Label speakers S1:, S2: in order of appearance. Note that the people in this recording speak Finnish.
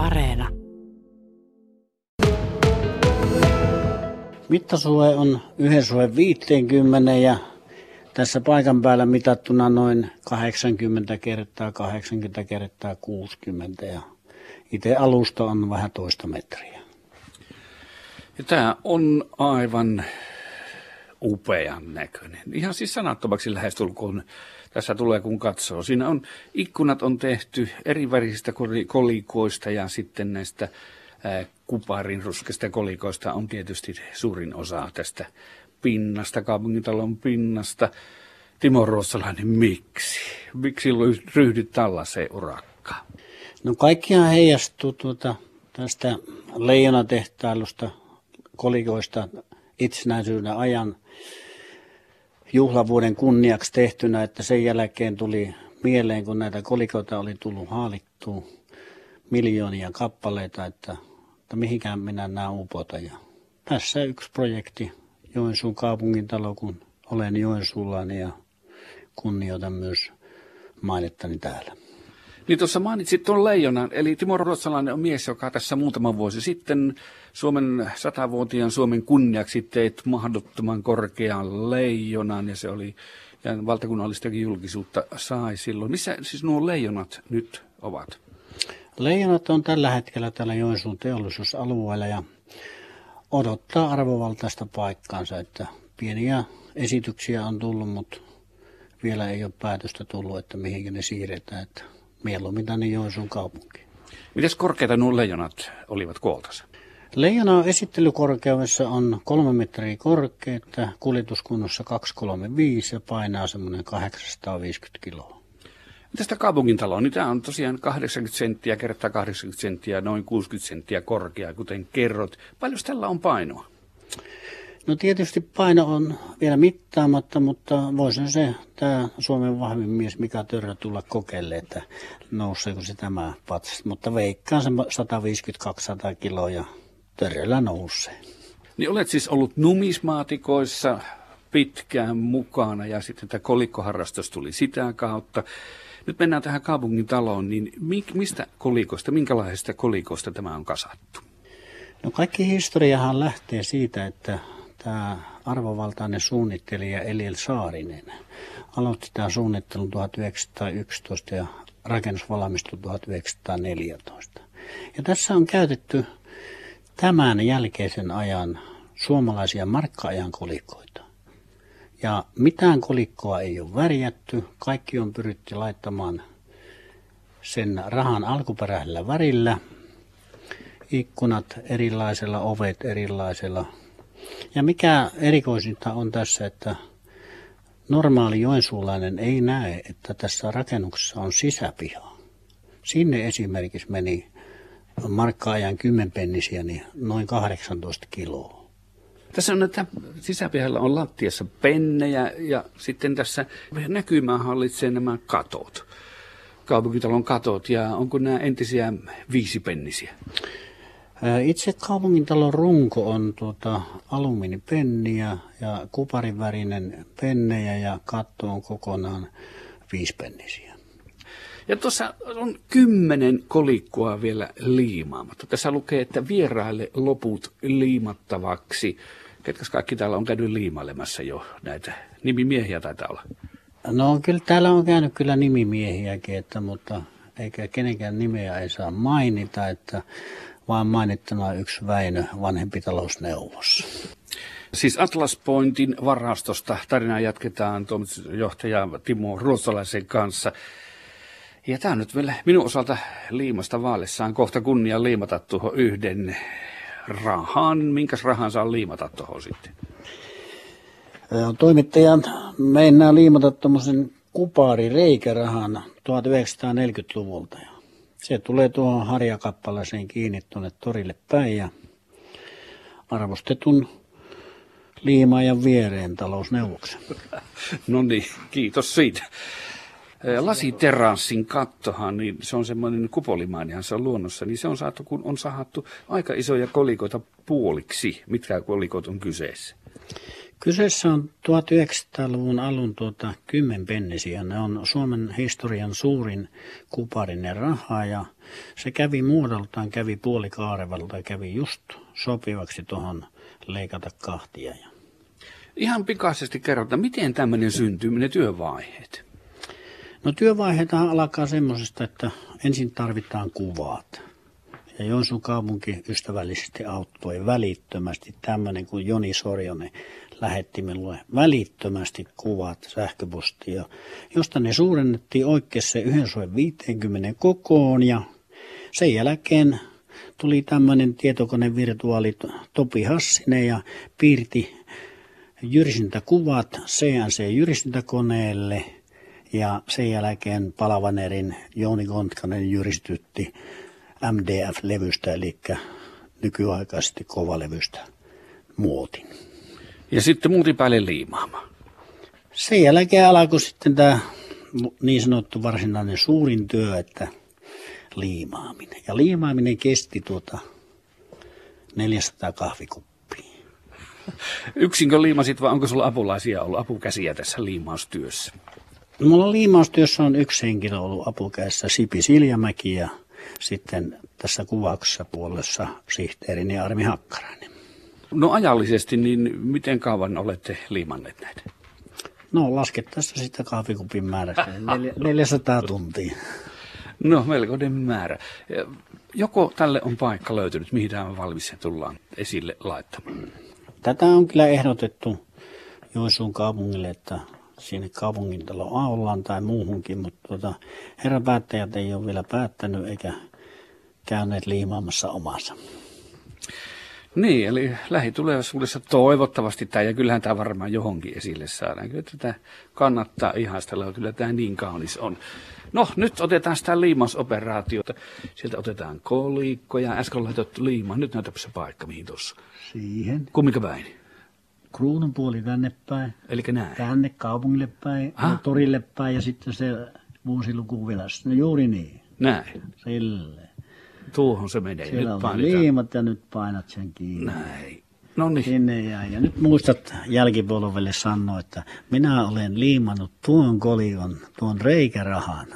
S1: Areena.
S2: Mittasuhe on yhden suhe 50 ja tässä paikan päällä mitattuna noin 80 kertaa 80 kertaa 60 ja itse alusta on vähän toista metriä.
S3: Ja tämä on aivan upean näköinen. Ihan siis sanattomaksi lähestulkoon tässä tulee kun katsoo. Siinä on, ikkunat on tehty eri värisistä kolikoista ja sitten näistä ää, kuparin ruskeista kolikoista on tietysti suurin osa tästä pinnasta, kaupungintalon pinnasta. Timo Ruotsalainen, miksi? Miksi ryhdyt tällaiseen urakkaan?
S2: No kaikkihan heijastuu tuota, tästä leijonatehtailusta, kolikoista itsenäisyyden ajan juhlavuoden kunniaksi tehtynä, että sen jälkeen tuli mieleen, kun näitä kolikoita oli tullut haalittua miljoonia kappaleita, että, että mihinkään minä nämä upota. Ja tässä yksi projekti, Joensuun kaupungintalo, kun olen Joensuullaani ja kunnioitan myös mainettani täällä.
S3: Niin tuossa mainitsit tuon leijonan, eli Timo Ruotsalainen on mies, joka tässä muutama vuosi sitten Suomen satavuotiaan Suomen kunniaksi teit mahdottoman korkean leijonan, ja se oli, ja valtakunnallistakin julkisuutta sai silloin. Missä siis nuo leijonat nyt ovat?
S2: Leijonat on tällä hetkellä täällä Joensuun teollisuusalueella ja odottaa arvovaltaista paikkaansa, että pieniä esityksiä on tullut, mutta vielä ei ole päätöstä tullut, että mihinkä ne siirretään. Että mieluummin tänne Joensuun kaupunkiin.
S3: Mites korkeita nuo leijonat olivat kooltansa?
S2: Leijona esittelykorkeudessa on kolme metriä korkeita, kuljetuskunnossa 235 ja painaa semmoinen 850 kiloa.
S3: Tästä kaupungintaloa, niin tämä on tosiaan 80 senttiä kertaa 80 senttiä, noin 60 senttiä korkea, kuten kerrot. Paljon tällä on painoa?
S2: No tietysti paino on vielä mittaamatta, mutta voisin se tämä Suomen vahvin mies Mika Törrä tulla kokeille, että nouseeko se tämä patsas. Mutta veikkaan se 150-200 kiloa ja Törrellä nousee.
S3: Niin olet siis ollut numismaatikoissa pitkään mukana ja sitten tämä kolikkoharrastus tuli sitä kautta. Nyt mennään tähän kaupungin taloon, niin mistä kolikosta, minkälaisesta kolikosta tämä on kasattu?
S2: No kaikki historiahan lähtee siitä, että tämä arvovaltainen suunnittelija Eliel Saarinen aloitti tämä suunnittelun 1911 ja rakennus valmistui 1914. Ja tässä on käytetty tämän jälkeisen ajan suomalaisia markka-ajan kolikoita. Ja mitään kolikkoa ei ole värjätty, kaikki on pyritty laittamaan sen rahan alkuperäisellä värillä. Ikkunat erilaisella, ovet erilaisella ja mikä erikoisinta on tässä, että normaali joensuulainen ei näe, että tässä rakennuksessa on sisäpiha. Sinne esimerkiksi meni markkaajan kymmenpennisiä niin noin 18 kiloa.
S3: Tässä on, että sisäpihalla on lattiassa pennejä ja sitten tässä näkymää hallitsee nämä katot, kaupunkitalon katot ja onko nämä entisiä viisipennisiä?
S2: Itse kaupungintalon runko on tuota alumiinipenniä ja kuparinvärinen pennejä ja katto on kokonaan viispennisiä.
S3: Ja tuossa on kymmenen kolikkoa vielä liimaamatta. Tässä lukee, että vieraille loput liimattavaksi. Ketkä kaikki täällä on käynyt liimailemassa jo näitä nimimiehiä taitaa olla?
S2: No kyllä täällä on käynyt kyllä nimimiehiäkin, että, mutta eikä kenenkään nimeä ei saa mainita, että vaan mainittuna yksi Väinö, vanhempi talousneuvos.
S3: Siis Atlas Pointin varastosta tarinaa jatketaan toimitusjohtaja Timo Ruotsalaisen kanssa. Ja tämä on nyt vielä minun osalta liimasta vaalissaan kohta kunnia liimata tuohon yhden rahan. Minkäs rahan saa liimata tuohon sitten?
S2: Toimittajan meinaa liimata tuommoisen kupari reikärahan 1940-luvulta. Se tulee tuohon harjakappaleeseen kiinni tuonne torille päin ja arvostetun liimaajan viereen talousneuvoksen.
S3: No niin, kiitos siitä. Lasiteranssin kattohan, niin se on semmoinen kupolimainen, se on luonnossa, niin se on saatu, kun on sahattu aika isoja kolikoita puoliksi. Mitkä kolikot on kyseessä?
S2: Kyseessä on 1900-luvun alun tuota, kymmenpennisiä. Ne on Suomen historian suurin kuparinen raha ja se kävi muodoltaan, kävi puolikaarevalta ja kävi just sopivaksi tuohon leikata kahtia. Ja
S3: Ihan pikaisesti kerrotaan, miten tämmöinen syntyy, ne työvaiheet.
S2: No työvaiheita alkaa semmoisesta, että ensin tarvitaan kuvat. Ja Joensuun kaupunki ystävällisesti auttoi välittömästi. Tämmöinen kuin Joni Sorjonen lähetti minulle välittömästi kuvat sähköpostia, josta ne suurennettiin oikeassa yhden suen 50 kokoon ja sen jälkeen tuli tämmöinen tietokonevirtuaali Topi Hassinen ja piirti jyrsintäkuvat CNC-jyrsintäkoneelle ja sen jälkeen Palavanerin Jouni Kontkanen jyristytti MDF-levystä, eli nykyaikaisesti kovalevystä muotin.
S3: Ja sitten muutin päälle liimaamaan.
S2: Sen jälkeen alkoi sitten tämä niin sanottu varsinainen suurin työ, että liimaaminen. Ja liimaaminen kesti tuota 400 kahvikuppia.
S3: Yksinkö liimasit vai onko sulla apulaisia ollut apukäsiä tässä liimaustyössä?
S2: Mulla liimaustyössä on yksi henkilö ollut apukäessä, Sipi Siljamäki ja sitten tässä kuvauksessa puolessa sihteerini Armi Hakkarainen.
S3: No ajallisesti, niin miten kauan olette liimanneet näitä?
S2: No laskettaessa sitä kahvikupin määrästä, niin 400 tuntia.
S3: No melkoinen määrä. Joko tälle on paikka löytynyt, mihin tämä on valmis ja tullaan esille laittamaan?
S2: Tätä on kyllä ehdotettu Joensuun kaupungille, että sinne kaupungintalo Aullaan tai muuhunkin, mutta tuota, herra päättäjät ei ole vielä päättänyt eikä käyneet liimaamassa omansa.
S3: Niin, eli lähitulevaisuudessa toivottavasti tämä, ja kyllähän tämä varmaan johonkin esille saadaan. Kyllä tätä kannattaa ihastella, kyllä tämä niin kaunis on. No, nyt otetaan sitä liimausoperaatiota. Sieltä otetaan kolikkoja, äsken on laitettu liimaa. Nyt näytäpä se paikka, mihin tuossa.
S2: Siihen.
S3: Kumminka päin?
S2: Kruunun puoli tänne päin,
S3: Eli näin.
S2: tänne kaupungille päin,
S3: Ah.
S2: ja torille päin ja sitten se uusi luku Vilassa. No juuri niin,
S3: Näin.
S2: silleen.
S3: Tuohon se menee.
S2: Siellä
S3: nyt
S2: on liimat ja nyt painat sen kiinni.
S3: Näin. No niin.
S2: Sinne jäi. Ja nyt muistat jälkipolvelle sanoa, että minä olen liimannut tuon kolikon, tuon reikärahan